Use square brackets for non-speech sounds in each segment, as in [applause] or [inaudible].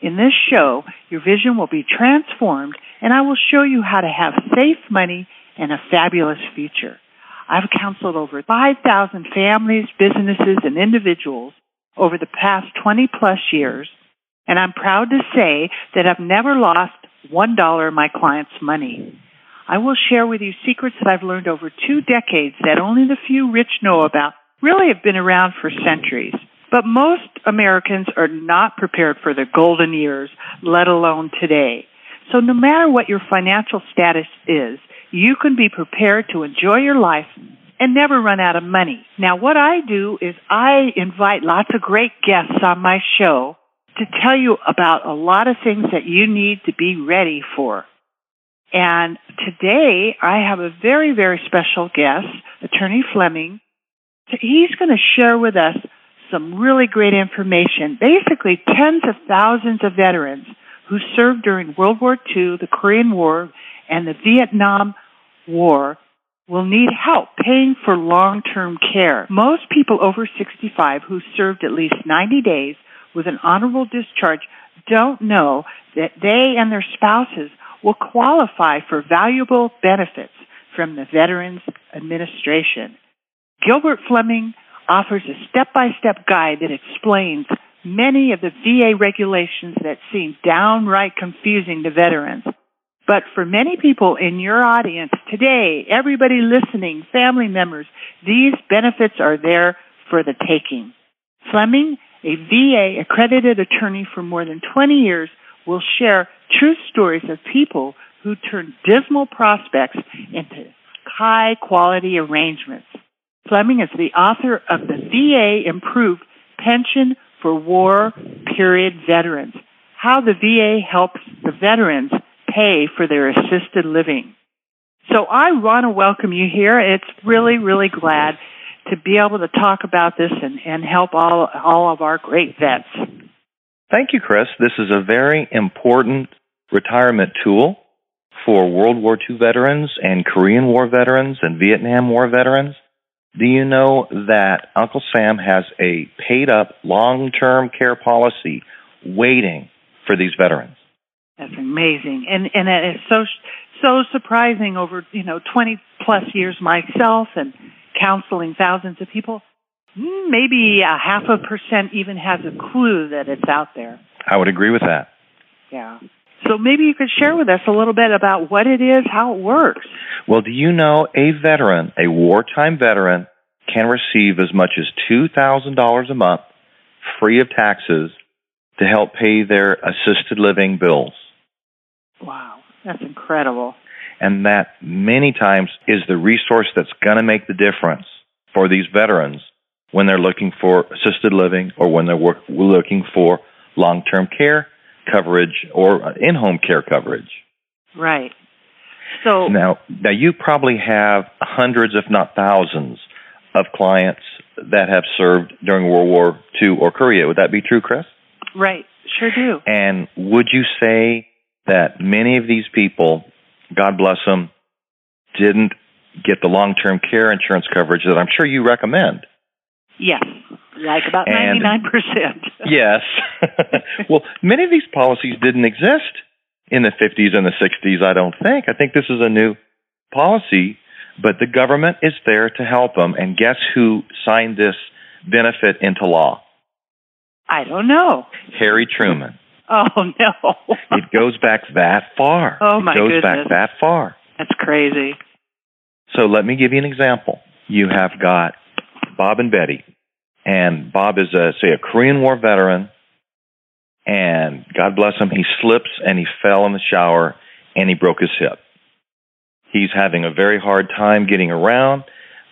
In this show, your vision will be transformed and I will show you how to have safe money and a fabulous future. I've counseled over 5,000 families, businesses, and individuals over the past 20 plus years, and I'm proud to say that I've never lost one dollar of my clients' money. I will share with you secrets that I've learned over two decades that only the few rich know about, really have been around for centuries. But most Americans are not prepared for the golden years, let alone today. So no matter what your financial status is, you can be prepared to enjoy your life and never run out of money. Now what I do is I invite lots of great guests on my show to tell you about a lot of things that you need to be ready for. And today I have a very, very special guest, Attorney Flemming. He's going to share with us some really great information. Basically, tens of thousands of veterans who served during World War II, the Korean War, and the Vietnam War will need help paying for long-term care. Most people over 65 who served at least 90 days with an honorable discharge don't know that they and their spouses will qualify for valuable benefits from the Veterans Administration. Gilbert Flemming offers a step-by-step guide that explains many of the VA regulations that seem downright confusing to veterans. But for many people in your audience today, everybody listening, family members, these benefits are there for the taking. Flemming, a VA accredited attorney for more than 20 years, will share true stories of people who turned dismal prospects into high quality arrangements. Flemming is the author of the VA Improved Pension for War Period Veterans, how the VA helps the veterans pay for their assisted living. So I want to welcome you here. It's really, really glad to be able to talk about this and, and help all, all of our great vets. Thank you, Kris. This is a very important retirement tool for World War II veterans and Korean War veterans and Vietnam War veterans. Do you know that Uncle Sam has a paid up long term care policy waiting for these veterans? That's amazing, and and it is so so surprising. Over you know twenty plus years myself and counseling thousands of people, maybe a half a percent even has a clue that it's out there. I would agree with that. Yeah. So maybe you could share with us a little bit about what it is, how it works. Well, do you know a veteran, a wartime veteran, can receive as much as $2,000 a month free of taxes to help pay their assisted living bills? Wow, that's incredible. And that many times is the resource that's going to make the difference for these veterans when they're looking for assisted living or when they're work, looking for long term care coverage or in home care coverage. Right. So now, now you probably have hundreds, if not thousands, of clients that have served during World War II or Korea. Would that be true, Kris? Right. Sure do. And would you say that many of these people, God bless them, didn't get the long term care insurance coverage that I'm sure you recommend? Yes, like about 99%. [laughs] Yes. [laughs] well, many of these policies didn't exist in the 50s and the 60s, I don't think. I think this is a new policy, but the government is there to help them. And guess who signed this benefit into law? I don't know. Harry Truman. [laughs] Oh, no. It goes back that far. Oh, my It goes back that far. That's crazy. So let me give you an example. You have got Bob and Betty, and Bob is a say a Korean War veteran, and God bless him, he slips and he fell in the shower and he broke his hip. He's having a very hard time getting around.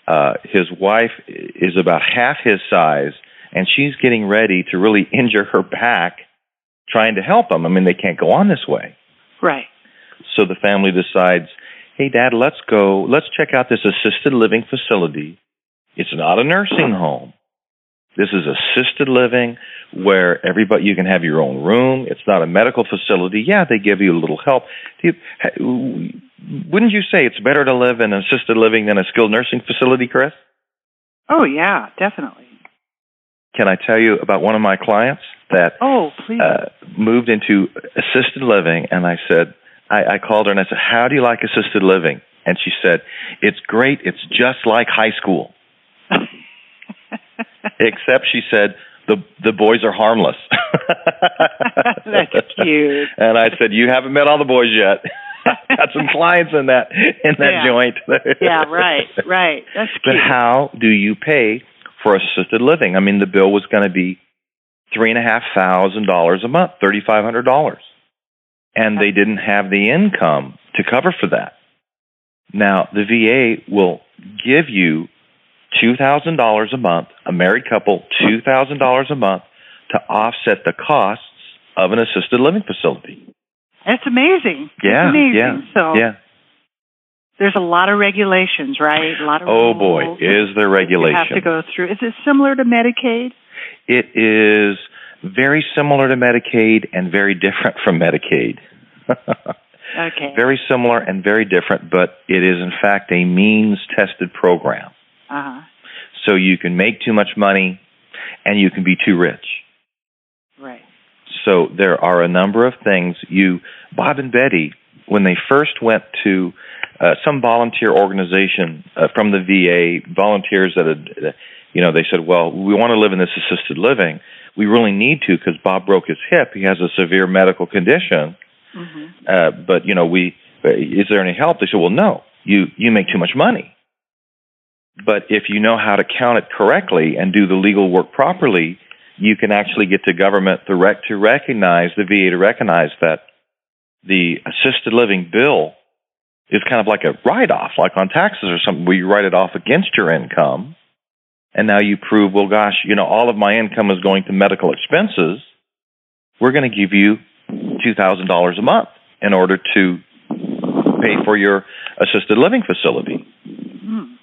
Uh, his wife is about half his size, and she's getting ready to really injure her back trying to help him. I mean, they can't go on this way. Right. So the family decides, hey, Dad, let's go, let's check out this assisted living facility. It's not a nursing home. This is assisted living where everybody you can have your own room. It's not a medical facility. Yeah, they give you a little help. You, wouldn't you say it's better to live in assisted living than a skilled nursing facility, Chris? Oh yeah, definitely. Can I tell you about one of my clients that oh please uh, moved into assisted living? And I said, I, I called her and I said, "How do you like assisted living?" And she said, "It's great. It's just like high school." [laughs] Except she said the the boys are harmless. [laughs] That's cute. [laughs] And I said, "You haven't met all the boys yet." Got some clients in that in that yeah. joint. yeah, right, right. That's cute. But how do you pay for assisted living? I mean, the bill was going to be three and a half thousand dollars a month, thirty five hundred dollars, and they didn't have the income to cover for that. Now, the VA will give you $2,000 a month, a married couple, $2,000 a month to offset the costs of an assisted living facility. That's amazing. Yeah, That's amazing. yeah, so yeah. there's a lot of regulations, right? A lot of Oh boy, is there you regulation? have to go through. Is it similar to Medicaid? It is very similar to Medicaid and very different from Medicaid. Okay. [laughs] very similar and very different, but it is in fact a means tested program. Uh-huh. So you can make too much money and you can be too rich. Right. So there are a number of things you Bob and Betty when they first went to uh, some volunteer organization uh, from the VA, volunteers that had, you know, they said, well, we want to live in this assisted living. We really need to because Bob broke his hip. He has a severe medical condition. hmm Uh, but you know, we is there any help? They said, well, no. You you make too much money. But if you know how to count it correctly and do the legal work properly, you can actually get the government the rec- to recognize the VA to recognize that the assisted living bill is kind of like a write off, like on taxes or something, where you write it off against your income. And now you prove, well, gosh, you know, all of my income is going to medical expenses. We're going to give you $2,000 a month in order to pay for your assisted living facility. Hmm.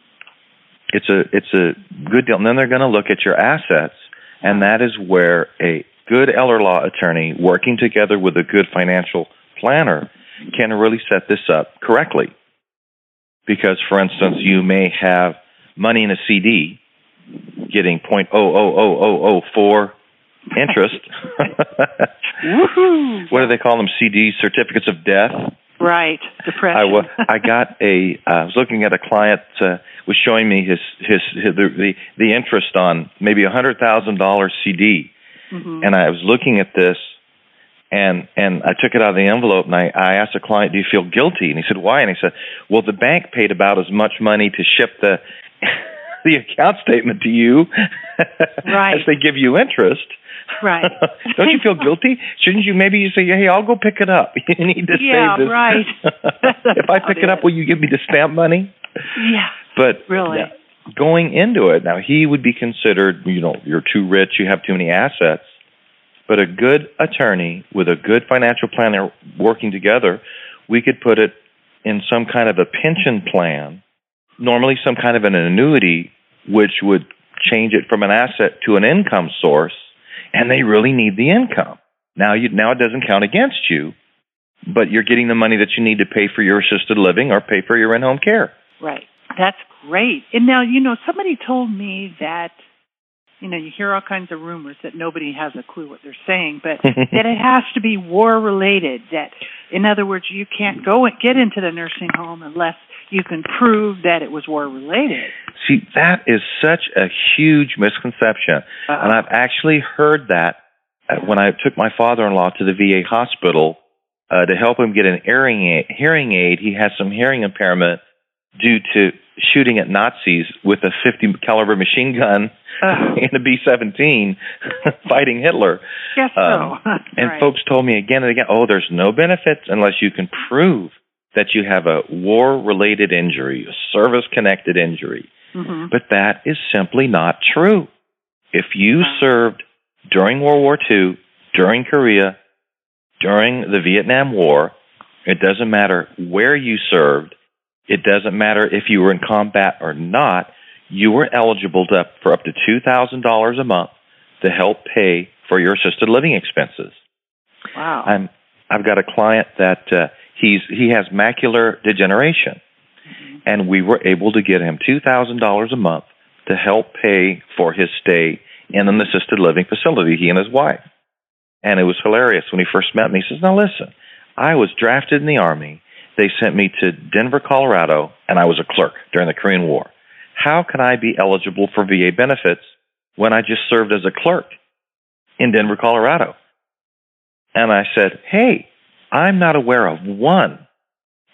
It's a it's a good deal. And then they're going to look at your assets, and that is where a good elder law attorney working together with a good financial planner can really set this up correctly. Because, for instance, you may have money in a CD getting point oh oh oh oh oh four interest. [laughs] [laughs] What do they call them? CD certificates of death. Right. Depression. I wa- I got a uh, I was looking at a client uh, was showing me his his, his the, the the interest on maybe a hundred thousand dollar CD, Mhm. and I was looking at this, and and I took it out of the envelope and I I asked the client, "Do you feel guilty?" And he said, "Why?" And he said, "Well, the bank paid about as much money to ship the." [laughs] The account statement to you, [laughs] Right. as they give you interest. Right. [laughs] Don't you feel guilty? Shouldn't you maybe you say, "Hey, I'll go pick it up. You need to Yeah, save this." right. if I pick it up, will you give me the stamp money? yeah. But Really? yeah, going into it, now he would be considered, you know, you're too rich, you have too many assets. But a good attorney with a good financial planner working together, we could put it in some kind of a pension plan, normally some kind of an annuity, which would change it from an asset to an income source, and they really need the income. Now you now it doesn't count against you, but you're getting the money that you need to pay for your assisted living or pay for your in-home care. Right. That's great. And now, you know, somebody told me that, you know, you hear all kinds of rumors that nobody has a clue what they're saying, but [laughs] that it has to be war related. That, in other words, you can't go and get into the nursing home unless you can prove that it was war related. See, that is such a huge misconception. Uh, And I've actually heard that when I took my father-in-law to the VA hospital uh, to help him get an hearing aid, hearing aid. He has some hearing impairment due to shooting at Nazis with a 50 caliber machine gun uh, in [laughs] a B-17 [laughs] fighting Hitler. so. Um, [laughs] and Right. folks told me again and again, oh, there's no benefits unless you can prove that you have a war-related injury, a service-connected injury. Mhm. But that is simply not true. If you served during World War II, during Korea, during the Vietnam War, it doesn't matter where you served, it doesn't matter if you were in combat or not, you were eligible to, for up to $2,000 a month to help pay for your assisted living expenses. Wow. I'm, I've got a client that uh, he's he has macular degeneration, mm-hmm. and we were able to get him two thousand dollars a month to help pay for his stay in an assisted living facility. He and his wife, and it was hilarious when he first met me. He says, "Now listen, I was drafted in the army. They sent me to Denver, Colorado, and I was a clerk during the Korean War. How can I be eligible for VA benefits when I just served as a clerk in Denver, Colorado?" And I said, Hey, I'm not aware of one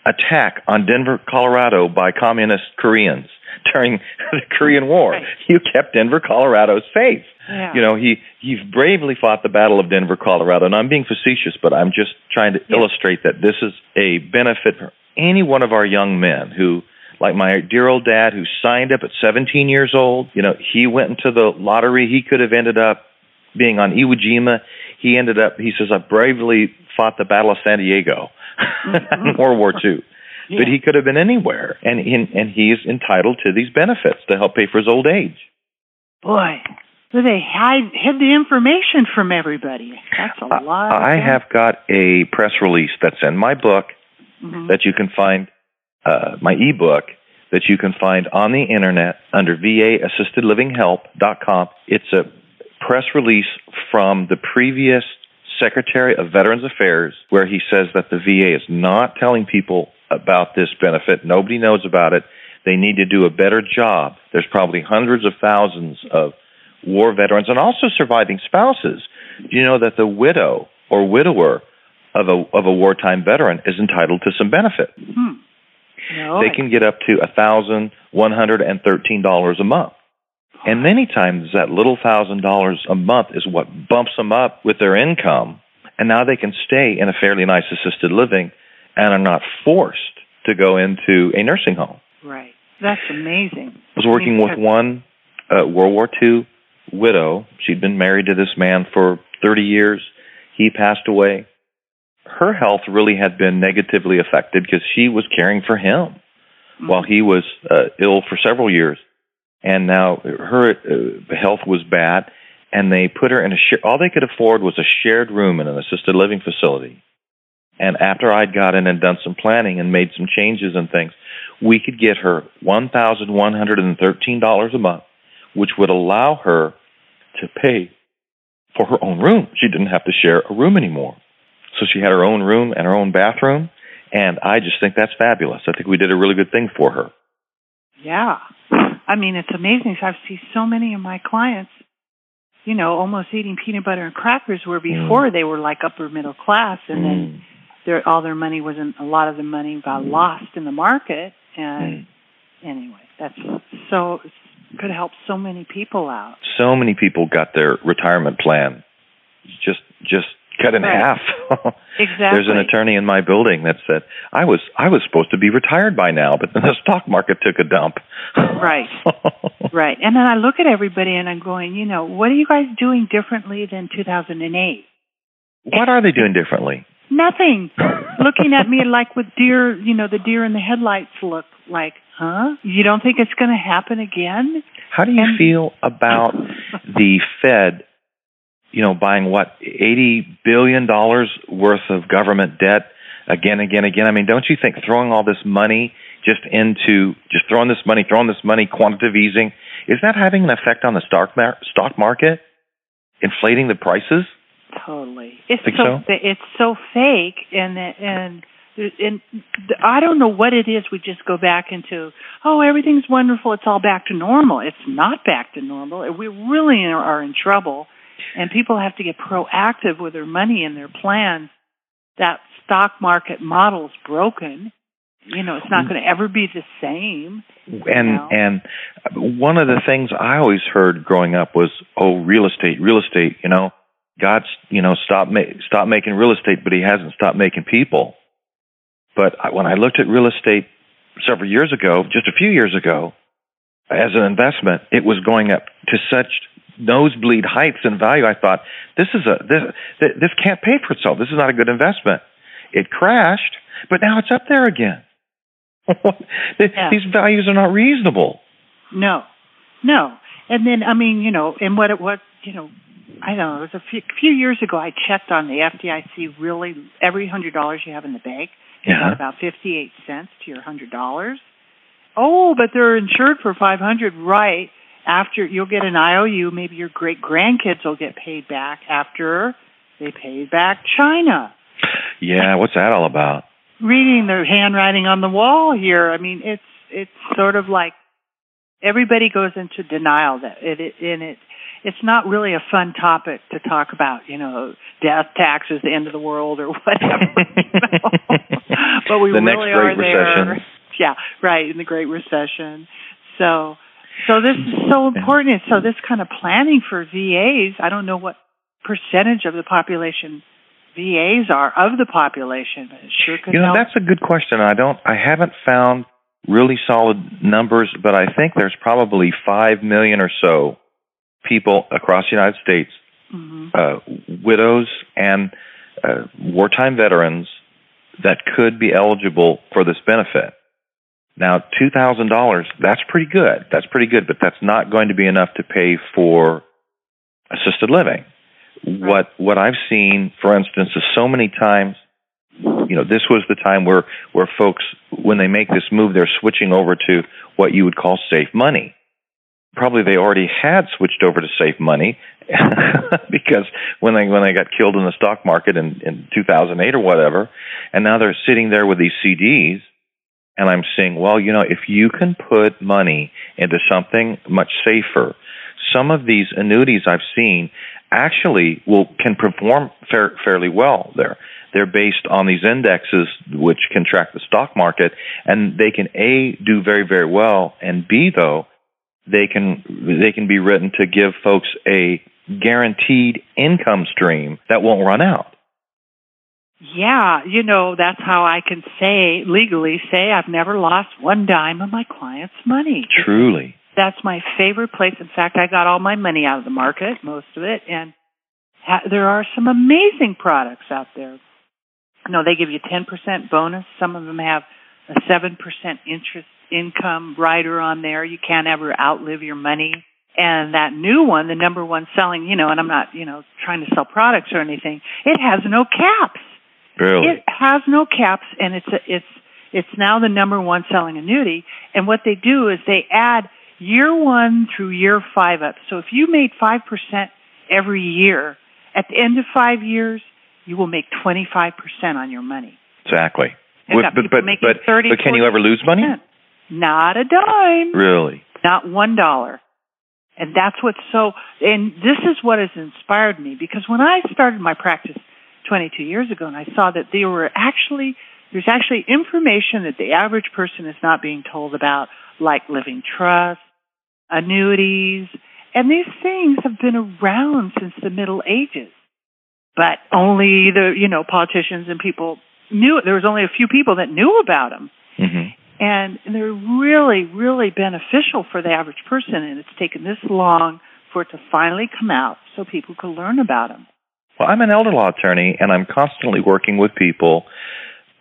attack on Denver, Colorado by communist Koreans during [laughs] the Korean War. Right. You kept Denver, Colorado safe. Yeah. You know, he he bravely fought the Battle of Denver, Colorado. And I'm being facetious, but I'm just trying to Yeah. illustrate that this is a benefit for any one of our young men who like my dear old dad who signed up at 17 years old, you know, he went into the lottery. He could have ended up being on Iwo Jima. He ended up, he says, I bravely fought the Battle of San Diego in [laughs] mm-hmm. World War II. [laughs] Yeah. But he could have been anywhere, and and and he is entitled to these benefits to help pay for his old age. Boy, so they hide hid the information from everybody. That's a lot. I have got a press release that's in my book Mhm. that you can find, uh, my ebook that you can find on the internet under VAAssistedLivingHelp.com. It's a press release from the previous Secretary of Veterans Affairs where he says that the VA is not telling people about this benefit. Nobody knows about it. They need to do a better job. There's probably hundreds of thousands of war veterans and also surviving spouses. Do you know that the widow or widower of a of a wartime veteran is entitled to some benefit? Hmm. No, They can get up to a thousand one hundred and thirteen dollars a month. And many times that little thousand dollars a month is what bumps them up with their income, and now they can stay in a fairly nice assisted living and are not forced to go into a nursing home. right. That's amazing. I was working with one uh, World War II widow. She'd been married to this man for 30 years. He passed away. Her health really had been negatively affected because she was caring for him Mhm. while he was uh, ill for several years. And now her uh, health was bad, and they put her in a share. All they could afford was a shared room in an assisted living facility. And after I'd got in and done some planning and made some changes and things, we could get her one thousand one hundred and thirteen dollars a month, which would allow her to pay for her own room. She didn't have to share a room anymore. So she had her own room and her own bathroom, and I just think that's fabulous. I think we did a really good thing for her. Yeah. I mean, it's amazing. I see so many of my clients, you know, almost eating peanut butter and crackers where before they were like upper middle class and then Mm. their all their money wasn't a lot of the money got lost in the market and Mm. anyway, that's so could help so many people out. So many people got their retirement plan just just cut in Right. half. Exactly. [laughs] There's an attorney in my building that said I was I was supposed to be retired by now, but then the stock market took a dump. Right. [laughs] Right. And then I look at everybody and I'm going, you know, what are you guys doing differently than 2008? what are they doing differently? Nothing. Looking at me like with deer, you know, the deer in the headlights look like, huh? You don't think it's going to happen again? How do you And- feel about [laughs] the Fed, you know, buying what eighty billion dollars worth of government debt again, again, again? I mean, don't you think throwing all this money just into just throwing this money, throwing this money, quantitative easing, is that having an effect on the stock mar- stock market, inflating the prices? Totally. It's Think so, so? it's so fake and and and I don't know what it is. We just go back into oh everything's wonderful. It's all back to normal. It's not back to normal. We really are in trouble, and people have to get proactive with their money and their plans. That stock market model's broken. You know, it's not going to ever be the same. and Yeah. and one of the things I always heard growing up was, "Oh, real estate, real estate." You know, God's you know stop ma- stop making real estate, but He hasn't stopped making people. But I, when I looked at real estate several years ago, just a few years ago, as an investment, it was going up to such nosebleed heights in value. I thought this is a this this can't pay for itself. This is not a good investment. It crashed, but now it's up there again. [laughs] yeah. These values are not reasonable. No, no. And then I mean, you know, and what it was, you know, I don't know. It was a few, few years ago. I checked on the FDIC. Really, every hundred dollars you have in the bank, Yeah. about fifty-eight cents to your hundred dollars. Oh, but they're insured for five hundred, right? After you'll get an IOU, maybe your great grandkids will get paid back after they paid back China. Yeah, what's that all about? Reading the handwriting on the wall here, I mean, it's it's sort of like everybody goes into denial that it, it and it it's not really a fun topic to talk about, you know, death, taxes, the end of the world, or whatever. you know. [laughs] but we The really Great are there. Recession. Yeah, right in the Great Recession. So, so this is so important. So this kind of planning for VAs, I don't know what percentage of the population VAs are of the population, but it sure could You know, help. that's a good question. I don't. I haven't found really solid numbers, but I think there's probably five million or so people across the United States, hmm uh, widows and uh, wartime veterans, that could be eligible for this benefit. Now, two thousand dollars. That's pretty good. That's pretty good, but that's not going to be enough to pay for assisted living. What what I've seen, for instance, is so many times you know, this was the time where where folks, when they make this move, they're switching over to what you would call safe money. Probably they already had switched over to safe money [laughs] because when they when they got killed in the stock market in in 2008 or whatever, and now they're sitting there with these CDs, and I'm saying, well, you know, if you can put money into something much safer, some of these annuities I've seen actually will can perform fair, fairly well there. They're based on these indexes which can track the stock market, and they can a do very very well, and b though they can they can be written to give folks a guaranteed income stream that won't run out. Yeah, you know, that's how I can say legally say I've never lost one dime of my client's money. Truly, That's my favorite place. In fact, I got all my money out of the market, most of it, and ha- there are some amazing products out there. No, they give you 10% bonus. Some of them have a 7% interest income rider on there. You can't ever outlive your money. And that new one, the number one selling, you know, and I'm not, you know, trying to sell products or anything, it has no caps. really. It has no caps, and it's a, it's it's now the number one selling annuity. And what they do is they add year one through year five up. So if you made five percent every year, at the end of five years, you will make twenty five percent on your money. Exactly. I've But but but, making but, 30, but can you ever lose money? 40%. Not a dime. Really? not one dollar. And that's what's so, and this is what has inspired me because when I started my practice 22 years ago and I saw that there were actually, there's actually information that the average person is not being told about, like living trust, annuities, and these things have been around since the Middle Ages. But only the, you know, politicians and people knew, there was only a few people that knew about them hmm and they're really, really beneficial for the average person. And it's taken this long for it to finally come out so people could learn about them. Well, I'm an elder law attorney, and I'm constantly working with people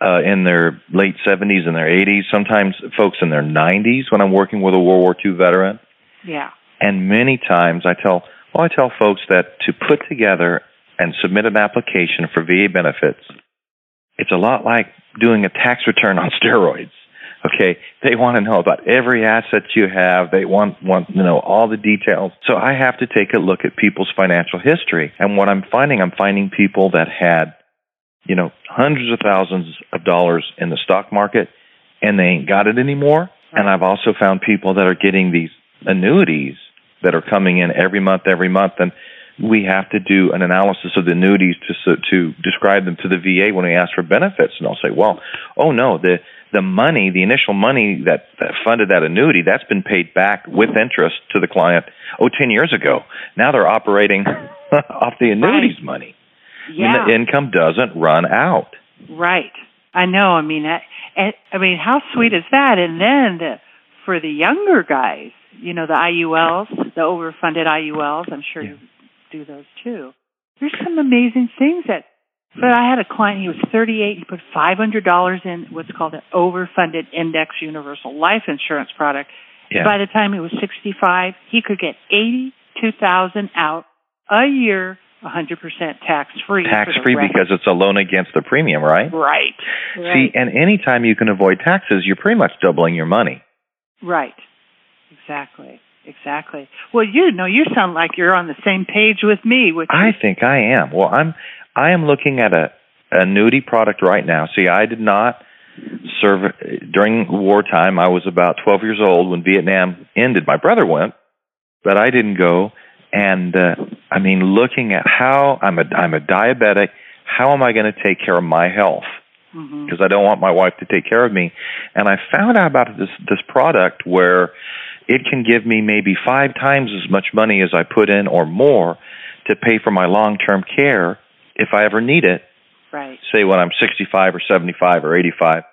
uh, in their late 70s and their 80s, sometimes folks in their 90s when I'm working with a World War II veteran. Yeah, And many times I tell, well, I tell folks that to put together and submit an application for VA benefits, it's a lot like doing a tax return on [laughs] steroids. Okay, they want to know about every asset you have. They want want to know all the details. So I have to take a look at people's financial history. And what I'm finding, I'm finding people that had, you know, hundreds of thousands of dollars in the stock market, and they ain't got it anymore. And I've also found people that are getting these annuities that are coming in every month, every month, and we have to do an analysis of the annuities to to describe them to the VA when we ask for benefits, and they'll say, "Well, oh no, the the money, the initial money that, that funded that annuity, that's been paid back with interest to the client oh ten years ago. Now they're operating [laughs] off the annuities money. I mean, the income doesn't run out. right. I know. I mean, I, I mean, how sweet is that? And then the, for the younger guys, you know, the IULs, the overfunded IULs. I'm sure Yeah. you do those too. There's some amazing things that. But I had a client. He was 38. He put $500 in what's called an overfunded index universal life insurance product. Yeah. By the time he was 65, he could get 82,000 out a year, 100% tax free. Tax free because it's a loan against the premium, right? right. See, Right. and anytime you can avoid taxes, you're pretty much doubling your money. Right. Exactly. Exactly. Well, you know, you sound like you're on the same page with me. Which I think I am. Well, I'm I am looking at a annuity product right now. See, I did not serve during wartime. I was about 12 years old when Vietnam ended. My brother went, but I didn't go. And uh, I mean, looking at how I'm a I'm a diabetic. How am I going to take care of my health? Because I don't want my wife to take care of me. And I found out about this this product where it can give me maybe five times as much money as I put in or more to pay for my long term care if I ever need it, right. say when I'm 65 or 75 or 85.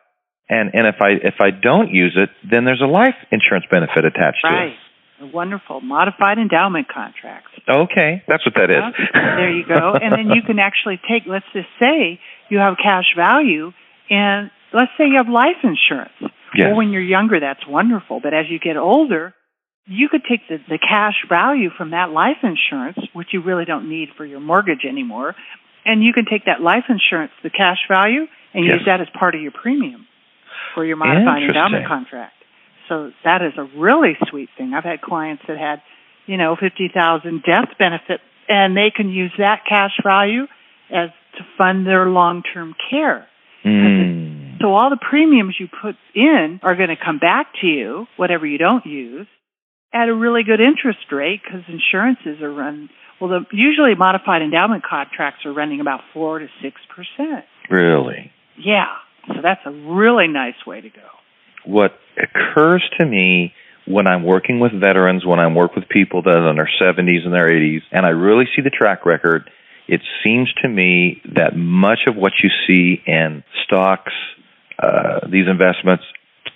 And and if I if I don't use it, then there's a life insurance benefit attached Right. To it. Right. Wonderful. Modified endowment contracts. Okay, that's what that is. Yeah, there you go. And then you can actually take, let's just say you have cash value, and let's say you have life insurance. Yes. Well, when you're younger, that's wonderful. But as you get older, you could take the, the cash value from that life insurance, which you really don't need for your mortgage anymore, and you can take that life insurance, the cash value, and Yes. use that as part of your premium for your modified endowment contract. So that is a really sweet thing. I've had clients that had, you know, fifty thousand death benefit, and they can use that cash value as to fund their long term care. Mm. So all the premiums you put in are going to come back to you, whatever you don't use, at a really good interest rate because insurances are run. Well, the, usually modified endowment contracts are running about four to six percent. Really. Yeah, so that's a really nice way to go. what occurs to me when I'm working with veterans, when I work with people that are in their 70s and their 80s, and I really see the track record, it seems to me that much of what you see in stocks, uh, these investments,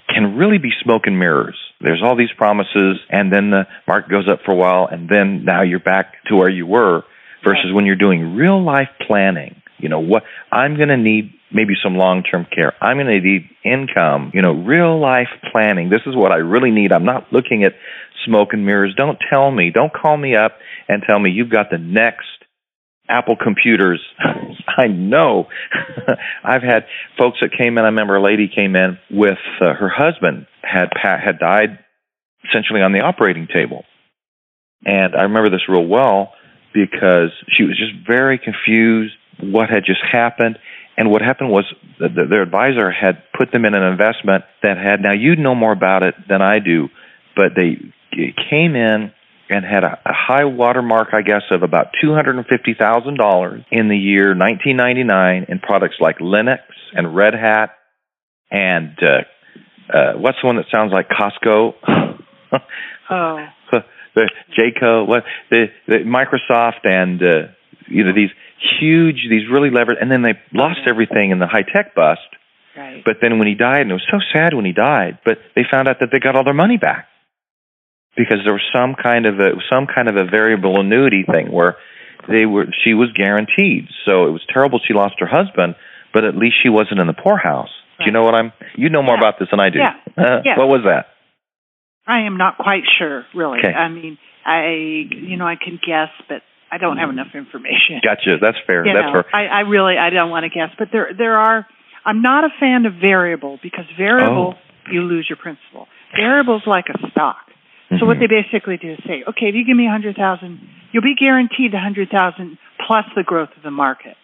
can really be smoke and mirrors. There's all these promises, and then the market goes up for a while, and then now you're back to where you were, versus when you're doing real life planning. You know what? I'm going to need maybe some long term care. I'm going to need income. You know, real life planning. This is what I really need. I'm not looking at smoke and mirrors. Don't tell me. Don't call me up and tell me you've got the next Apple computers. [laughs] I know. [laughs] I've had folks that came in. I remember a lady came in with uh, her husband had had died essentially on the operating table, and I remember this real well because she was just very confused what had just happened. And what happened was that the, their advisor had put them in an investment that had, now you know more about it than I do, but they came in and had a, a high watermark, I guess, of about $250,000 in the year 1999 in products like Linux and Red Hat and uh, uh, what's the one that sounds like Costco? Oh, [laughs] the Jayco, what the, the Microsoft, and uh, you know these huge, these really levered, and then they lost everything in the high tech bust. right. But then when he died, and it was so sad when he died, but they found out that they got all their money back because there was some kind of a some kind of a variable annuity thing where they were she was guaranteed. So it was terrible she lost her husband, but at least she wasn't in the poorhouse. Do you know what I'm? You know more Yeah. about this than I do. Yeah. [laughs] Uh, Yeah. What was that? I am not quite sure, really. Okay. I mean, I, you know, I can guess, but I don't have enough information. Gotcha. That's fair. you That's know, fair. I, I really, I don't want to guess, but there, there are. I'm not a fan of variable because variable, Oh. you lose your principal. Variable's like a stock. So what Mhm. they basically do is say, okay, if you give me a hundred thousand, you'll be guaranteed a hundred thousand plus the growth of the market.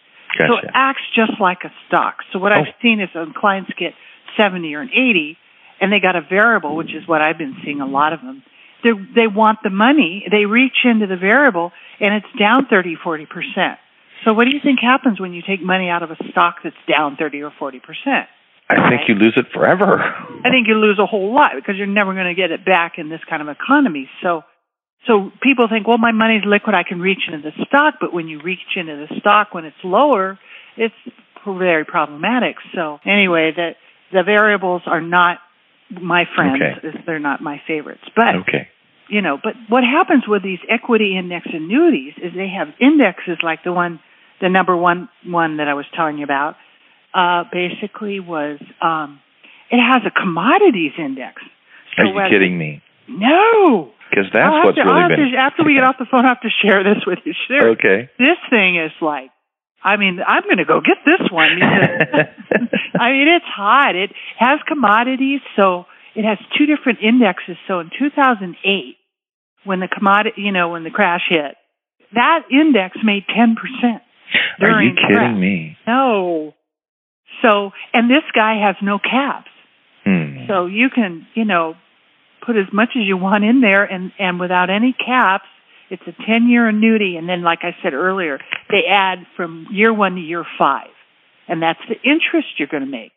So it acts just like a stock. So what Oh. I've seen is when clients get 70 or an 80 and they got a variable, which is what I've been seeing a lot of them. They they want the money, they reach into the variable and it's down 30, 40%. So what do you think happens when you take money out of a stock that's down 30 or 40%? I think you lose it forever. I think you lose a whole lot because you're never going to get it back in this kind of economy. So, so people think, well, my money's liquid, I can reach into the stock, but when you reach into the stock when it's lower, it's very problematic. So, anyway, the the variables are not my friends. Okay. They're not my favorites. But Okay. you know, but what happens with these equity index annuities is they have indexes like the one, the number one one that I was telling you about, uh, basically was, um, it has a commodities index. So Are you kidding me? No. Because that's what's to, really been. To, after we get off the phone, I have to share this with you. Sure. Okay. This thing is like, I mean, I'm going to go get this one because, [laughs] I mean, it's hot. It has commodities, so it has two different indexes. So in 2008, when the commodity, you know, when the crash hit, that index made 10%. Are you kidding me? No. So, and this guy has no caps. Hmm. So you can, you know, put as much as you want in there and, and without any caps, it's a 10 year annuity. And then, like I said earlier, they add from year one to year five. And that's the interest you're going to make.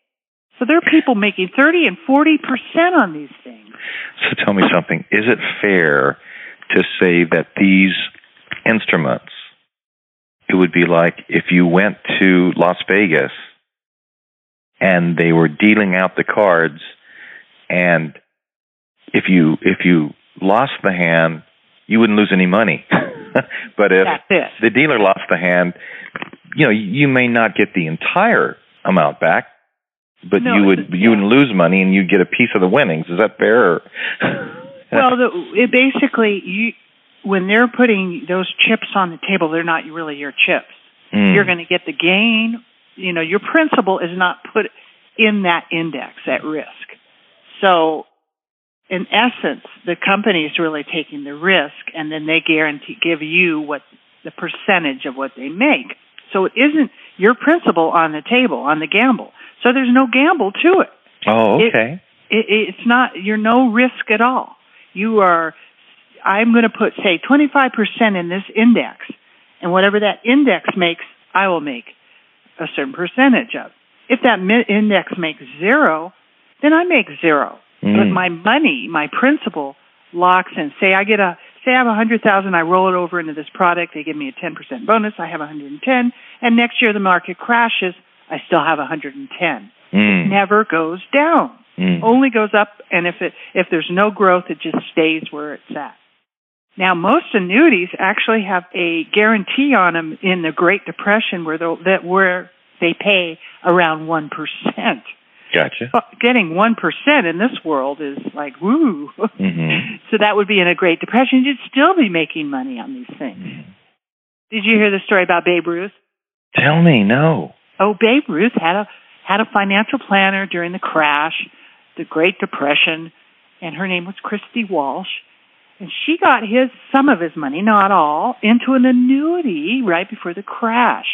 So there are people making 30 and 40% on these things. So tell me something. Is it fair to say that these instruments, it would be like if you went to Las Vegas and they were dealing out the cards and if you if you lost the hand you wouldn't lose any money. [laughs] But if the dealer lost the hand you know you may not get the entire amount back but no, you would you wouldn't lose money and you'd get a piece of the winnings. Is that fair [laughs] well the, it basically you when they're putting those chips on the table they're not really your chips. Mm. you're going to get the gain you know, your principal is not put in that index at risk. So, in essence, the company is really taking the risk, and then they guarantee give you what the percentage of what they make. So it isn't your principal on the table on the gamble. So there's no gamble to it. Oh, okay. It, it, it's not. You're no risk at all. You are. I'm going to put say 25% in this index, and whatever that index makes, I will make a certain percentage of. If that index makes zero, then I make zero. Mm. But my money, my principal, locks in. Say I get a say I have a hundred thousand, I roll it over into this product, they give me a ten percent bonus, I have a hundred and ten, and next year the market crashes, I still have a hundred and ten. Mm. It never goes down. Mm. Only goes up and if it if there's no growth it just stays where it's at. Now, most annuities actually have a guarantee on them in the Great Depression where that where they pay around one percent. Gotcha. Getting one percent in this world is like woo. Mm-hmm. [laughs] so that would be in a Great Depression. You'd still be making money on these things. Mm-hmm. Did you hear the story about Babe Ruth? Tell me, no. Oh, Babe Ruth had a had a financial planner during the crash, the Great Depression, and her name was Christy Walsh and she got his some of his money, not all, into an annuity right before the crash.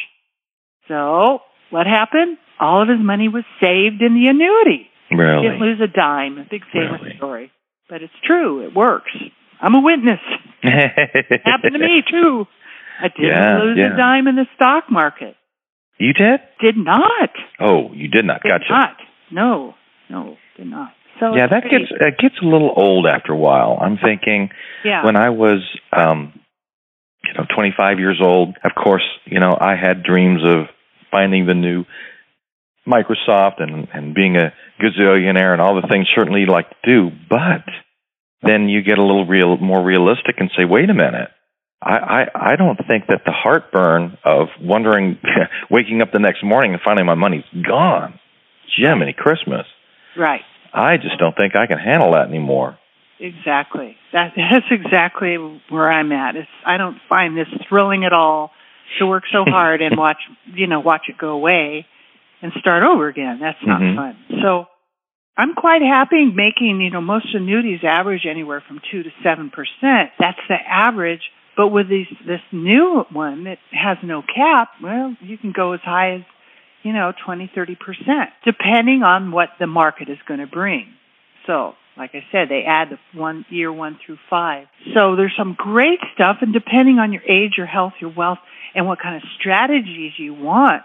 So what happened? All of his money was saved in the annuity. Really? He didn't lose a dime. A big famous really? story. But it's true. It works. I'm a witness. [laughs] happened to me too. I didn't yeah, lose yeah. a dime in the stock market. You did? Did not. Oh, you did not. Did gotcha. not. No, no, did not. So yeah, that gets it gets a little old after a while. I'm thinking yeah. when I was um you know 25 years old, of course, you know, I had dreams of finding the new Microsoft and and being a gazillionaire and all the things certainly you'd like to do, but then you get a little real more realistic and say, wait a minute. I, I, I don't think that the heartburn of wondering, [laughs] waking up the next morning and finding my money's gone. Jiminy Christmas. Right. I just don't think I can handle that anymore. Exactly. That that's exactly where I'm at. It's I don't find this thrilling at all to work so [laughs] hard and watch you know watch it go away and start over again. That's not Mhm. fun. So I'm quite happy making you know most annuities average anywhere from two to seven percent. That's the average. But with these this new one that has no cap, well, you can go as high as you know, 20, 30%, depending on what the market is going to bring. So, like I said, they add the one year one through five. So there's some great stuff, and depending on your age, your health, your wealth, and what kind of strategies you want,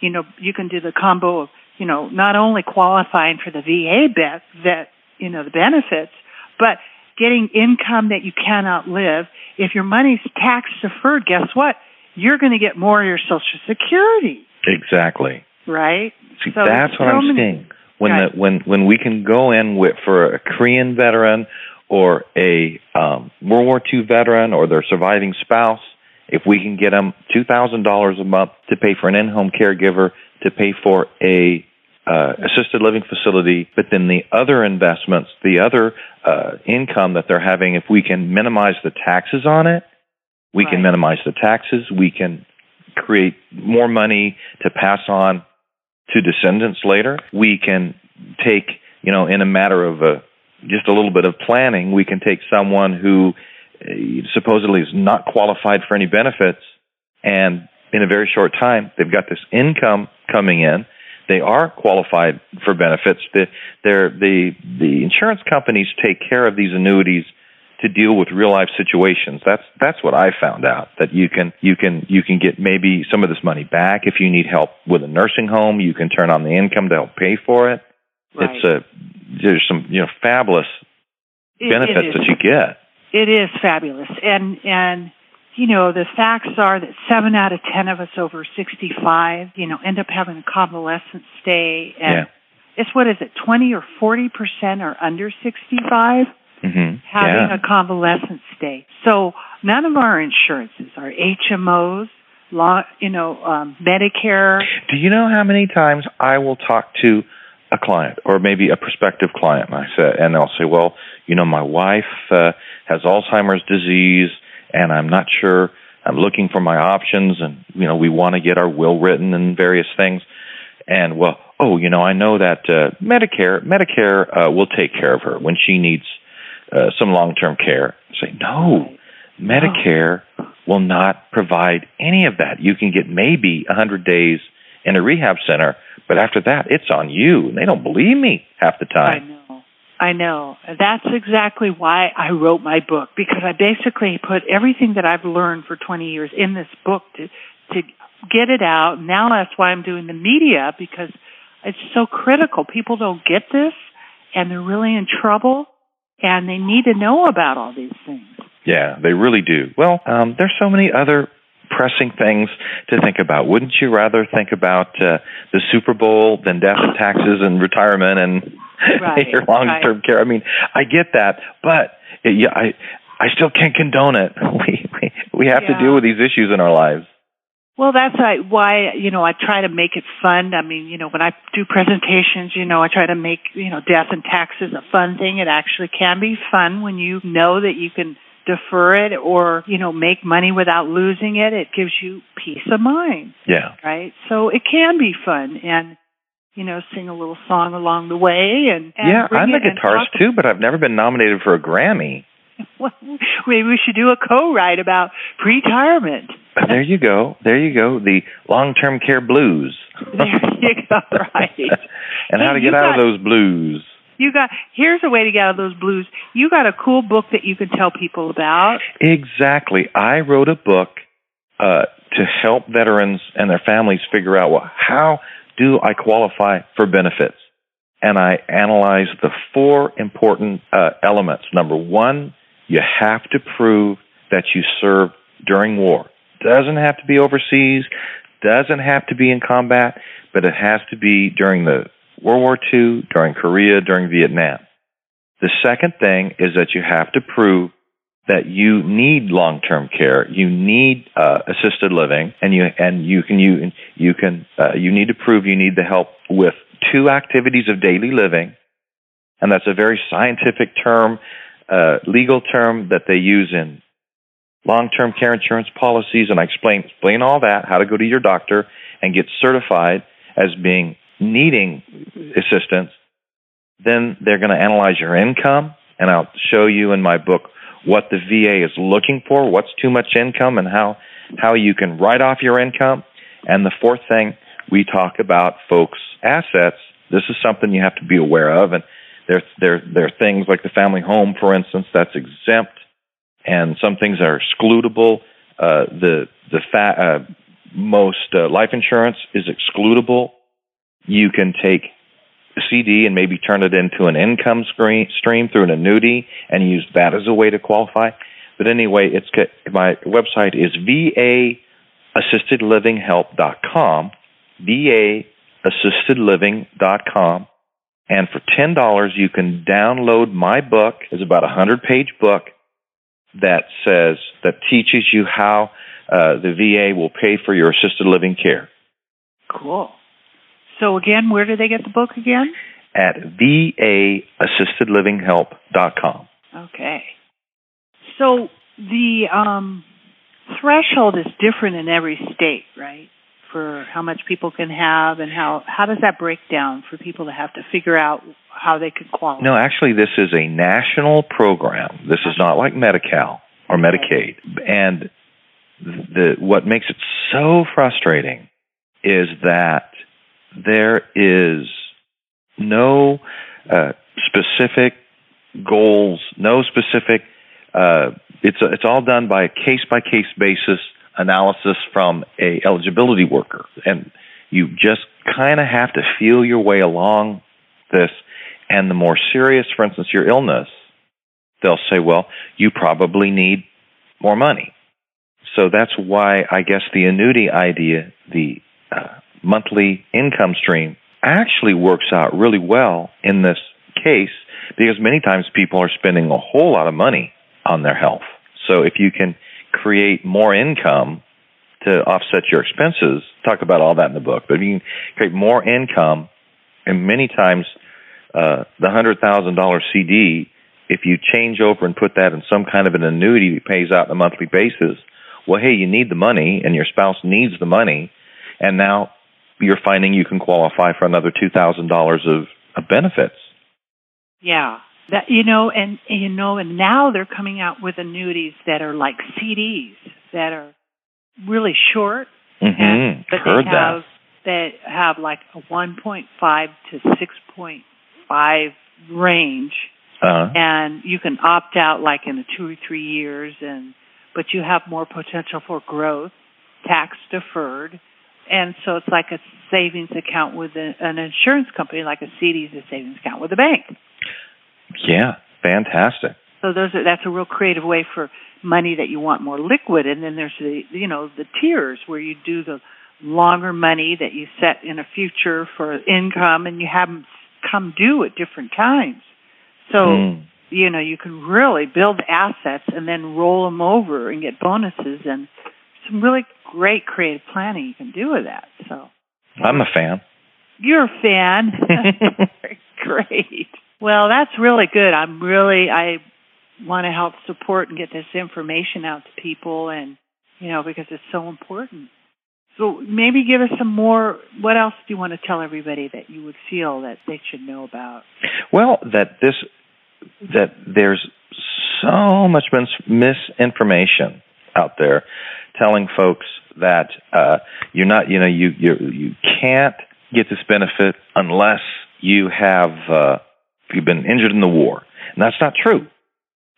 you know, you can do the combo of, you know, not only qualifying for the VA bet, that, you know, the benefits, but getting income that you cannot live. If your money's tax deferred, guess what? You're going to get more of your Social Security Exactly. right? See, So that's what so I'm many- seeing. When Right. the when when we can go in with for a Korean veteran or a um, World War II veteran or their surviving spouse, if we can get them $2,000 a month to pay for an in-home caregiver, to pay for a uh, assisted living facility, but then the other investments, the other uh, income that they're having, if we can minimize the taxes on it, we Right. can minimize the taxes. We can create more money to pass on to descendants later. We can take, you know, in a matter of a, just a little bit of planning, we can take someone who uh, supposedly is not qualified for any benefits and in a very short time they've got this income coming in they are qualified for benefits the the the insurance companies take care of these annuities to deal with real life situations. That's that's what I found out that you can you can you can get maybe some of this money back if you need help with a nursing home. You can turn on the income to help pay for it. Right. It's a there's some you know fabulous it, benefits it that you get. It is fabulous, and and you know, the facts are that seven out of ten of us over 65, you know, end up having a convalescent stay. And yeah. it's what is it, 20 or 40 percent are under 65? mm-hmm. having yeah. a convalescent stay. So none of our insurances, our HMOs, law, you know, um, Medicare. Do you know how many times I will talk to a client or maybe a prospective client, and I say, and they'll say, "Well, you know, my wife uh, has Alzheimer's disease, and I'm not sure. I'm looking for my options, and you know, we want to get our will written and various things." And well, oh, you know, I know that uh, Medicare Medicare uh, will take care of her when she needs uh, some long-term care. Say, "No. Medicare will not provide any of that. You can get maybe 100 days in a rehab center, but after that, it's on you. And they don't believe me half the time. I know. I know. That's exactly why I wrote my book because I basically put everything that I've learned for 20 years in this book to to get it out. Now that's why I'm doing the media because it's so critical. People don't get this and they're really in trouble and they need to know about all these things. Yeah, they really do. Well, um, there's so many other pressing things to think about. Wouldn't you rather think about uh, the Super Bowl than death and taxes and retirement and [laughs] Right, your long-term care? I mean, I get that, but it, yeah, I I still can't condone it. [laughs] We we, we have to deal with these issues in our lives. Well, that's why you know I try to make it fun. I mean, you know, when I do presentations, you know, I try to make you know death and taxes a fun thing. It actually can be fun when you know that you can defer it or you know make money without losing it. It gives you peace of mind, Yeah. right? So it can be fun and. You know, sing a little song along the way, and, and yeah, I'm a guitarist too, but I've never been nominated for a Grammy. [laughs] Maybe we should do a co-write about retirement. There you go. There you go. The long-term care blues. [laughs] There you go. [laughs] Right. and how Hey, to get out of those blues. You got here's a way to get out of those blues. You got a cool book that you can tell people about. Exactly. I wrote a book uh, to help veterans and their families figure out well, how do I qualify for benefits? And I analyzed the four important uh, elements. Number one, you have to prove that you served during war. Doesn't have to be overseas, doesn't have to be in combat, but it has to be during the World War II, during Korea, during Vietnam. The second thing is that you have to prove that you need long-term care, you need uh, assisted living, and you and you can you you can uh, you need to prove you need the help with two activities of daily living, and that's a very scientific term, legal term that they use in long-term care insurance policies, and I explain explain all that, how to go to your doctor and get certified as being needing assistance. Then they're going to analyze your income, and I'll show you in my book what the VA is looking for, what's too much income, and how how you can write off your income. And the fourth thing we talk about, folks, assets. This is something you have to be aware of, and there there there are things like the family home, for instance, that's exempt, and some things are excludable. Uh, the the fa- uh, most uh, life insurance is excludable. You can take a CD and maybe turn it into an income screen, stream through an annuity and use that as a way to qualify. But anyway, it's my website is vaassistedlivinghelp.com, vaassistedliving.com, And for ten dollars, you can download my book. It's about a hundred page book that says that teaches you how uh, the VA will pay for your assisted living care. Cool. So again, where do they get the book again? At vaassistedlivinghelp.com. Okay. So the um, threshold is different in every state, right? For how much people can have and how how does that break down for people to have to figure out how they could qualify? No, actually, this is a national program. This is not like Medi-Cal or Medicaid. And the what makes it so frustrating is that there is no uh, specific goals, no specific. Uh, it's it's all done by a case by case basis analysis from a eligibility worker, and you just kind of have to feel your way along this. And the more serious, for instance, your illness, they'll say, well, you probably need more money. So that's why I guess the annuity idea, the uh, monthly income stream, actually works out really well in this case because many times people are spending a whole lot of money on their health. So if you can create more income to offset your expenses, talk about all that in the book, but you can create more income, and many times uh, the $100,000 CD, if you change over and put that in some kind of an annuity that pays out on a monthly basis, well, hey, you need the money and your spouse needs the money, and now you're finding you can qualify for another $2,000 of, of benefits. Yeah. That you know, and you know, and now they're coming out with annuities that are like CDs that are really short, mm-hmm. and, but Heard they have that. they have like a 1.5 to 6.5 range, Uh-huh. and you can opt out like in two or three years, and but you have more potential for growth, tax deferred, and so it's like a savings account with an insurance company, like a CD is a savings account with a bank. Yeah, fantastic. So those are, that's a real creative way for money that you want more liquid, and then there's the you know the tiers where you do the longer money that you set in a future for income, and you have them come due at different times. So Mm. you know you can really build assets and then roll them over and get bonuses and some really great creative planning you can do with that. So I'm a fan. you're a fan. [laughs] [laughs] Great. Well, that's really good. I'm really I want to help support and get this information out to people and you know because it's so important. So maybe give us some more what else do you want to tell everybody that you would feel that they should know about? Well, that this that there's so much mis- misinformation out there telling folks that uh, you're not, you know, you you you can't get this benefit unless you have uh, you've been injured in the war, and that's not true.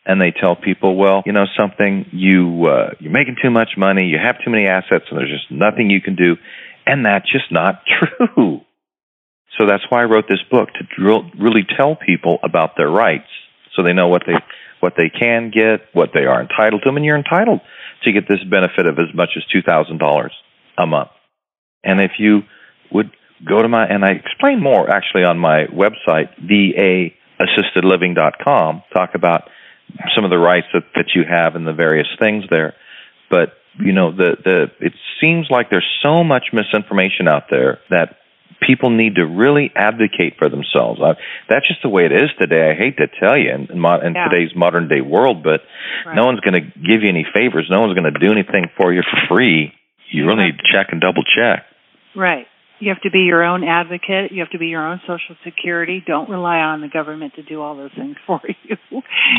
And they tell people, well, you know something, you uh, you're making too much money, you have too many assets, and there's just nothing you can do, and that's just not [laughs] true. So that's why I wrote this book to drill, really tell people about their rights, so they know what they what they can get, what they are entitled to, and you're entitled to get this benefit of as much as two thousand dollars a month. And if you would go to my and I explain more actually on my website vaassistedliving.com, talk about some of the rights that, that you have and the various things there. But you know the the it seems like there's so much misinformation out there that people need to really advocate for themselves. I, that's just the way it is today. I hate to tell you in, in, mo- in Yeah. today's modern day world, but Right. no one's going to give you any favors. No one's going to do anything for you for free. You really need to check and double check. Right. You have to be your own advocate. You have to be your own social security. Don't rely on the government to do all those things [laughs] for you.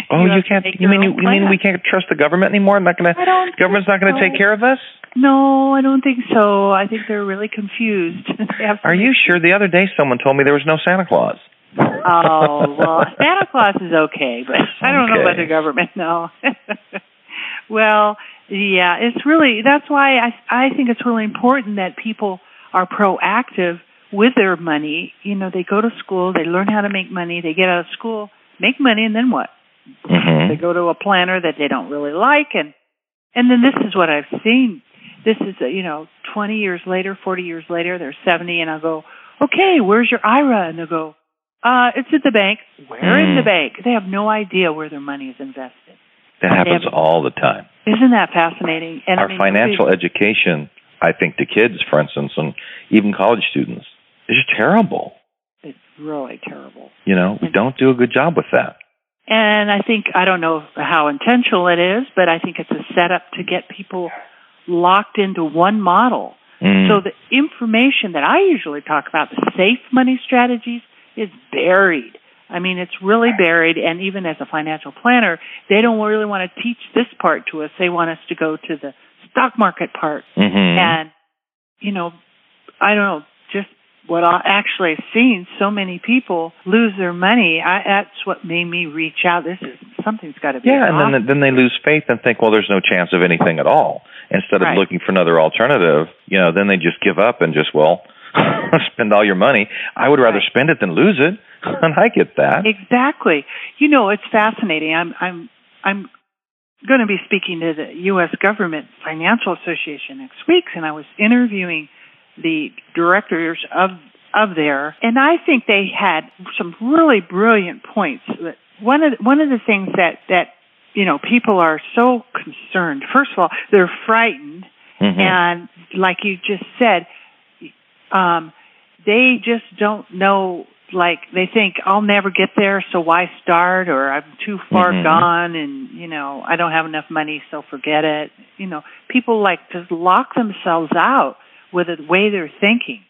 Oh, you, to can't. You mean you, you mean we can't trust the government anymore? I'm Not going to. Government's not going to think take care of us. No, I don't think so. I think they're really confused. [laughs] Are you sure? The other day, someone told me there was no Santa Claus. Oh well, [laughs] Santa Claus is okay, but I don't know about the government. No. well, yeah, it's really that's why I I think it's really important that people are proactive with their money. You know, they go to school, they learn how to make money, they get out of school, make money, and then what? hmm They go to a planner that they don't really like, and and then this is what I've seen. This is uh, you know, twenty years later, forty years later, they're seventy, and I go, okay, where's your IRA? And they go, Uh, it's at the bank. Where in Mm. the bank? They have no idea where their money is invested. That happens have- all the time. Isn't that fascinating? And I Our mean, financial education, I think, to kids, for instance, and even college students, is just terrible. it's really terrible. You know, we don't do a good job with that. And I think I don't know how intentional it is, but I think it's a setup to get people locked into one model. Mm. So the information that I usually talk about, the safe money strategies, is buried. I mean, it's really buried. And even as a financial planner, they don't really want to teach this part to us. They want us to go to the stock market part. Mhm. And, you know, I don't know, just what I actually have seen so many people lose their money. I, that's what made me reach out. This is something's got to be. Yeah, and then then they lose faith and think, well, there's no chance of anything at all. Instead of Right. looking for another alternative, you know, then they just give up and just well, [laughs] spend all your money. I would rather Right. spend it than lose it, and [laughs] I get that. Exactly. You know, it's fascinating. I'm I'm I'm going to be speaking to the U.S. Government Financial Association next week, and I was interviewing the directors of of there, and I think they had some really brilliant points. That One of one of the things that that you know people are so concerned. First of all, they're frightened Mhm. and like you just said, um, they just don't know. Like they think I'll never get there, so why start? Or I'm too far Mhm. gone, and you know I don't have enough money, so forget it. You know, people like to lock themselves out with the way they're thinking.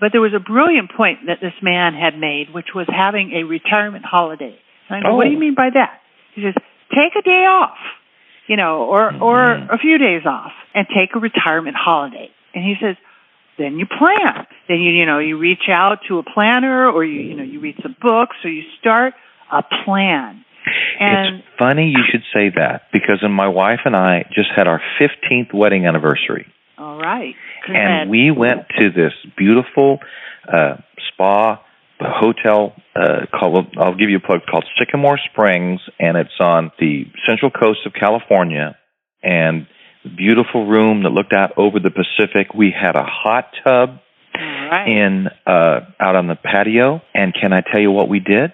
But there was a brilliant point that this man had made, which was having a retirement holiday. And I go, what do Oh. you mean by that? He says, take a day off, you know, or or Mhm. a few days off, and take a retirement holiday. And he says, then you plan. Then you you know you reach out to a planner, or you you know you read some books, or you start a plan. And it's funny you should say that because my wife and I just had our 15th wedding anniversary. all right, and we went to this beautiful uh, spa hotel uh, called. I'll give you a plug called Sycamore Springs, and it's on the central coast of California. And beautiful room that looked out over the Pacific. We had a hot tub right, in uh, out on the patio. And can I tell you what we did?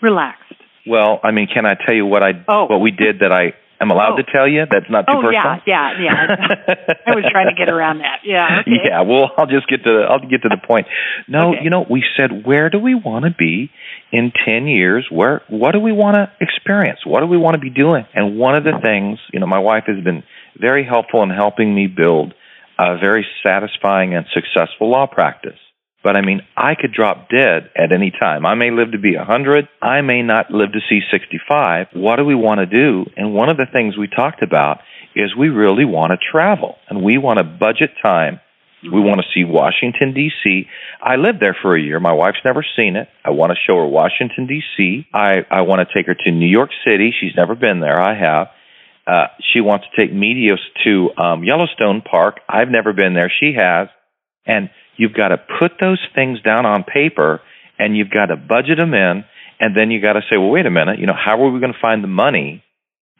relaxed. Well, I mean, can I tell you what I Oh. what we did that I am allowed Oh. to tell you? That's not too Oh personal. yeah, yeah, yeah. [laughs] I was trying to get around that. Yeah. Okay. Yeah, well, I'll just get to the, I'll get to the point. No, Okay. you know, we said where do we want to be in 10 years? Where what do we want to experience? What do we want to be doing? And one of the things, you know, my wife has been very helpful in helping me build a very satisfying and successful law practice. But I mean, I could drop dead at any time. I may live to be 100. I may not live to see 65. What do we want to do? And one of the things we talked about is we really want to travel and we want to budget time. We want to see Washington D.C. I lived there for a year. My wife's never seen it. I want to show her Washington D.C. I I want to take her to New York City. She's never been there. I have. Uh, she wants to take Medios to um, Yellowstone Park. I've never been there. She has. And you've got to put those things down on paper and you've got to budget them in. And then you've got to say, well, wait a minute, you know, how are we going to find the money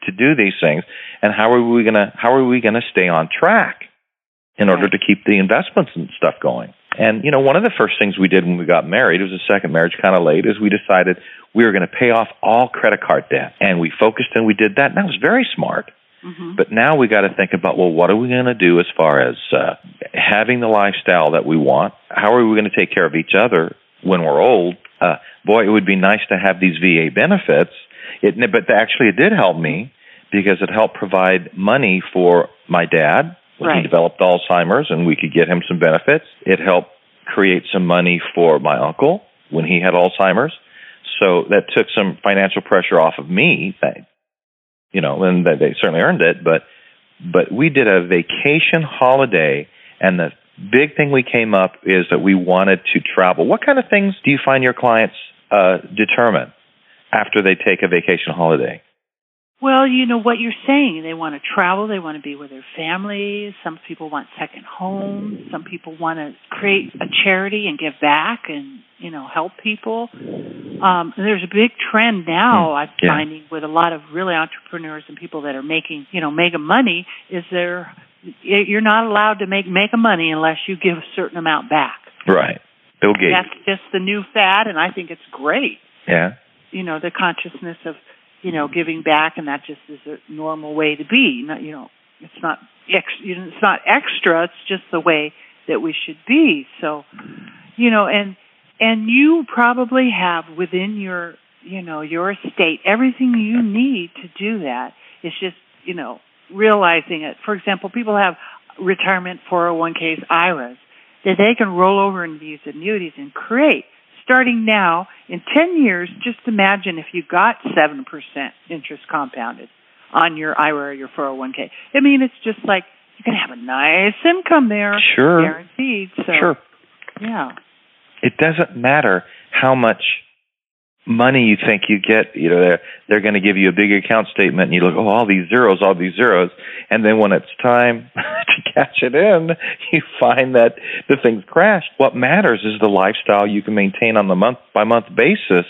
to do these things? And how are we going to, how are we going to stay on track in order to keep the investments and stuff going? And, you know, one of the first things we did when we got married, it was a second marriage kind of late, is we decided we were going to pay off all credit card debt. And we focused and we did that. And that was very smart. hmm But now we got to think about well, what are we going to do as far as uh, having the lifestyle that we want? How are we going to take care of each other when we're old? Uh, boy, it would be nice to have these VA benefits. It, but actually, it did help me because it helped provide money for my dad when he developed Alzheimer's, and we could get him some benefits. It helped create some money for my uncle when he had Alzheimer's. So that took some financial pressure off of me. That, you know, and they they certainly earned it. But but we did a vacation holiday, and the big thing we came up is that we wanted to travel. What kind of things do you find your clients uh, determine after they take a vacation holiday? Well, you know what you're saying. They want to travel. They want to be with their families. Some people want second homes. Some people want to create a charity and give back and you know help people. Um, there's a big trend now. Hmm. I'm Yeah. finding with a lot of really entrepreneurs and people that are making you know mega money is there you're not allowed to make mega money unless you give a certain amount back. Right. Bill Gates. That's just the new fad, and I think it's great. Yeah. You know, the consciousness of you know giving back, and that just is a normal way to be. Not you know, it's not ex, you know, it's not extra. It's just the way that we should be. So, you know, and and you probably have within your you know your estate everything you need to do that. It's just you know realizing it. For example, people have retirement 401ks, IRAs that they can roll over into these annuities and create. Starting now, in 10 years, just imagine if you got 7% interest compounded on your IRA or your 401k. I mean, it's just like you can have a nice income there. Sure. Guaranteed. So, Sure. yeah. It doesn't matter how much money you think you get. You know, they're they're going to give you a big account statement, and you look, oh, all these zeros, all these zeros, and then when it's time [laughs] to cash it in, [laughs] you find that the thing's crashed. What matters is the lifestyle you can maintain on the month by month basis.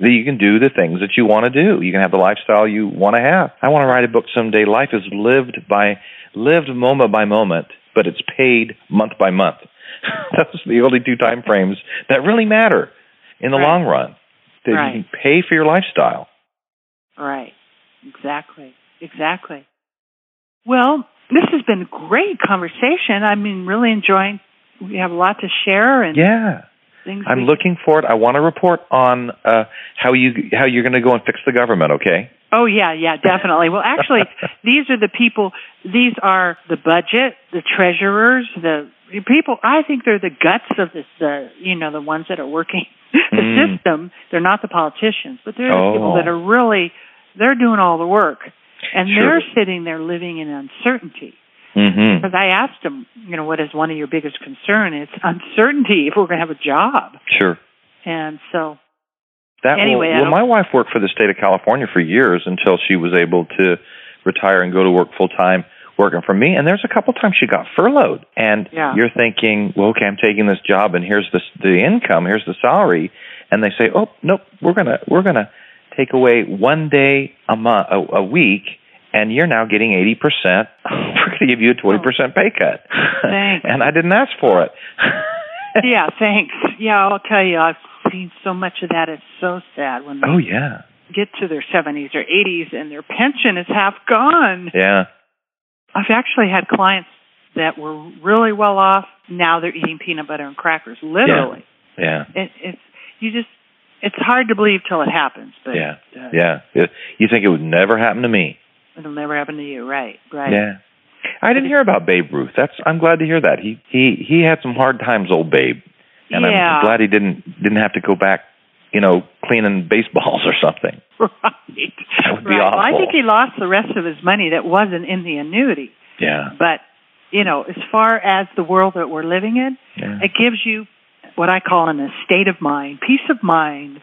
That you can do the things that you want to do. You can have the lifestyle you want to have. I want to write a book someday. Life is lived by lived moment by moment, but it's paid month by month. [laughs] Those are the only two time frames that really matter in the Right. long run. That Right. you can pay for your lifestyle. Right. Exactly. Exactly. Well, this has been a great conversation. I mean, really enjoying. We have a lot to share and Yeah. things. I'm looking for it. I want to report on uh, how you how you're going to go and fix the government. Okay. Oh yeah, yeah, [laughs] definitely. Well, actually, these are the people. These are the budget, the treasurers, the people. I think they're the guts of this. Uh, you know, the ones that are working [laughs] the Mm. system. They're not the politicians, but they're the Oh. people that are really. They're doing all the work, and Sure. they're sitting there living in uncertainty. Mm-hmm. Because I asked them, you know, what is one of your biggest concern? It's uncertainty if we're going to have a job, Sure. and so That Anyway, I well, my wife worked for the state of California for years until she was able to retire and go to work full time working for me. And there's a couple times she got furloughed, and Yeah. you're thinking, well, okay, I'm taking this job, and here's the the income, here's the salary, and they say, oh, nope, we're gonna we're gonna take away one day a month a, a week. And you're now getting eighty percent. [laughs] We're going to give you a twenty oh. percent pay cut, Thanks. [laughs] and I didn't ask for it. [laughs] yeah, thanks. Yeah, I'll tell you, I've seen so much of that. It's so sad when they Oh yeah, get to their 70s or 80s and their pension is half gone. yeah. I've actually had clients that were really well off. Now they're eating peanut butter and crackers, literally. Yeah, It, it's you just it's hard to believe till it happens, but yeah, uh, yeah. It- You think it would never happen to me? it'll never happen to you, right? Right. Yeah. I didn't hear about Babe Ruth. That's I'm glad to hear that. He he he had some hard times, old Babe, and yeah. I'm glad he didn't didn't have to go back, you know, cleaning baseballs or something. [laughs] Right. That would be right. Well, I think he lost the rest of his money that wasn't in the annuity. Yeah, But, you know, as far as the world that we're living in, yeah, it gives you what I call an state of mind, peace of mind.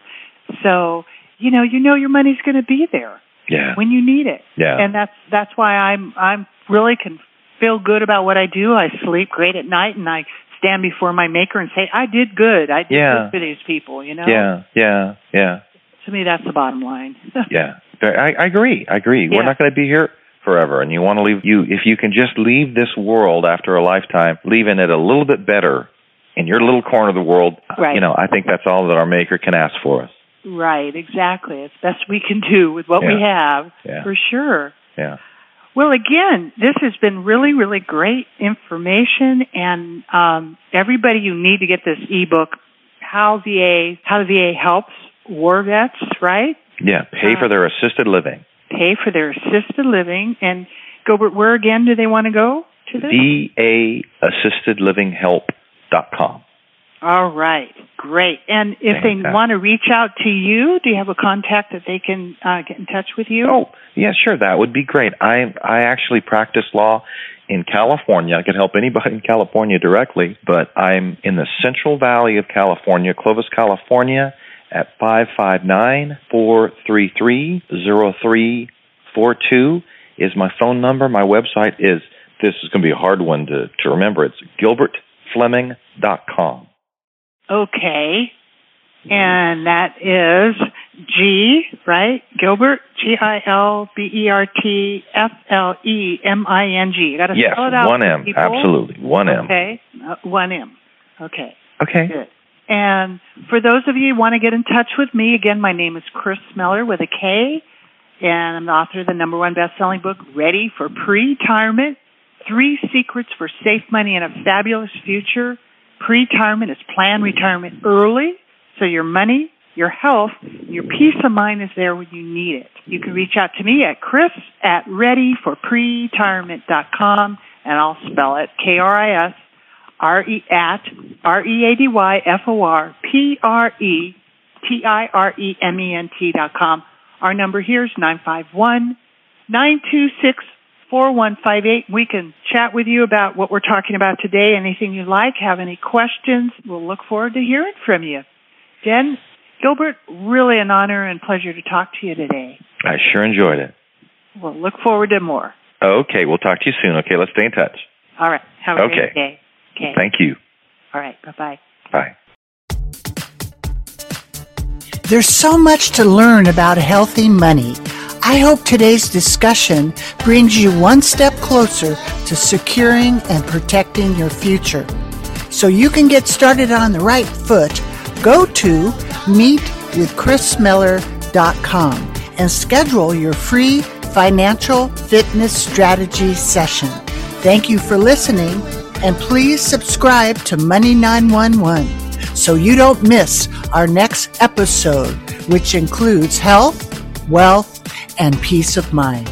So, you know, you know your money's going to be there yeah, when you need it. yeah. And that's that's why I'm I'm really can feel good about what I do. I sleep great at night and I stand before my maker and say I did good. I did Yeah. good for these people, you know? yeah, yeah, yeah, To me that's the bottom line. [laughs] yeah. I, I agree. I agree. Yeah. We're not going to be here forever, and you want to leave. You if you can just leave this world after a lifetime, leaving it a little bit better in your little corner of the world. Right. You know, I think that's all that our Maker can ask for us. right, exactly. It's best we can do with what we have. Yeah. For sure. Yeah. Well, again, this has been really, really great information, and um, everybody, you need to get this ebook, "How VA How the VA Helps War Vets." Right? Yeah. Pay Uh, for their assisted living. Pay for their assisted living, and Gilbert, where again do they want to go to this? VAassistedlivinghelp.com. All right, great. And if they want to reach out to you, do you have a contact that they can uh, get in touch with you? Oh, yeah, sure. That would be great. I I actually practice law in California. I can help anybody in California directly, but I'm in the Central Valley of California, Clovis, California, at five five nine four three three zero three four two is my phone number. My website is this is going to be a hard one to to remember. It's gilbertfleming.com. Okay. And that is G, right? Gilbert, G I L B E R T F L E M I N G. You got to Yes, spell it out. one M. people. Absolutely, one M. Okay, uh, one M. Okay. Okay. Good. And for those of you who want to get in touch with me, again, my name is Kris Miller with a K, and I'm the author of the number one best-selling book, Ready for Pre-Retirement, Three Secrets for Safe Money and a Fabulous Future. Pre-retirement is plan retirement early, so your money, your health, your peace of mind is there when you need it. You can reach out to me at kris at readyforpretirement.com, and I'll spell it K-R-I-S R E at R E A D Y F O R P R E T I R E M E N T dot com. Our number here is nine five one nine two six four one five eight. We can chat with you about what we're talking about today. Anything you like, have any questions, we'll look forward to hearing from you. Jen Gilbert, really an honor and pleasure to talk to you today. I sure enjoyed it. We'll look forward to more. Okay, we'll talk to you soon. Okay, let's stay in touch. All right. Have a Okay. great day. Okay. Thank you. All right. Bye bye. Bye. There's so much to learn about healthy money. I hope today's discussion brings you one step closer to securing and protecting your future. So you can get started on the right foot, go to meetwithkrismiller.com and schedule your free financial fitness strategy session. Thank you for listening and please subscribe to Money 911 so you don't miss our next episode, which includes health, wealth, and peace of mind.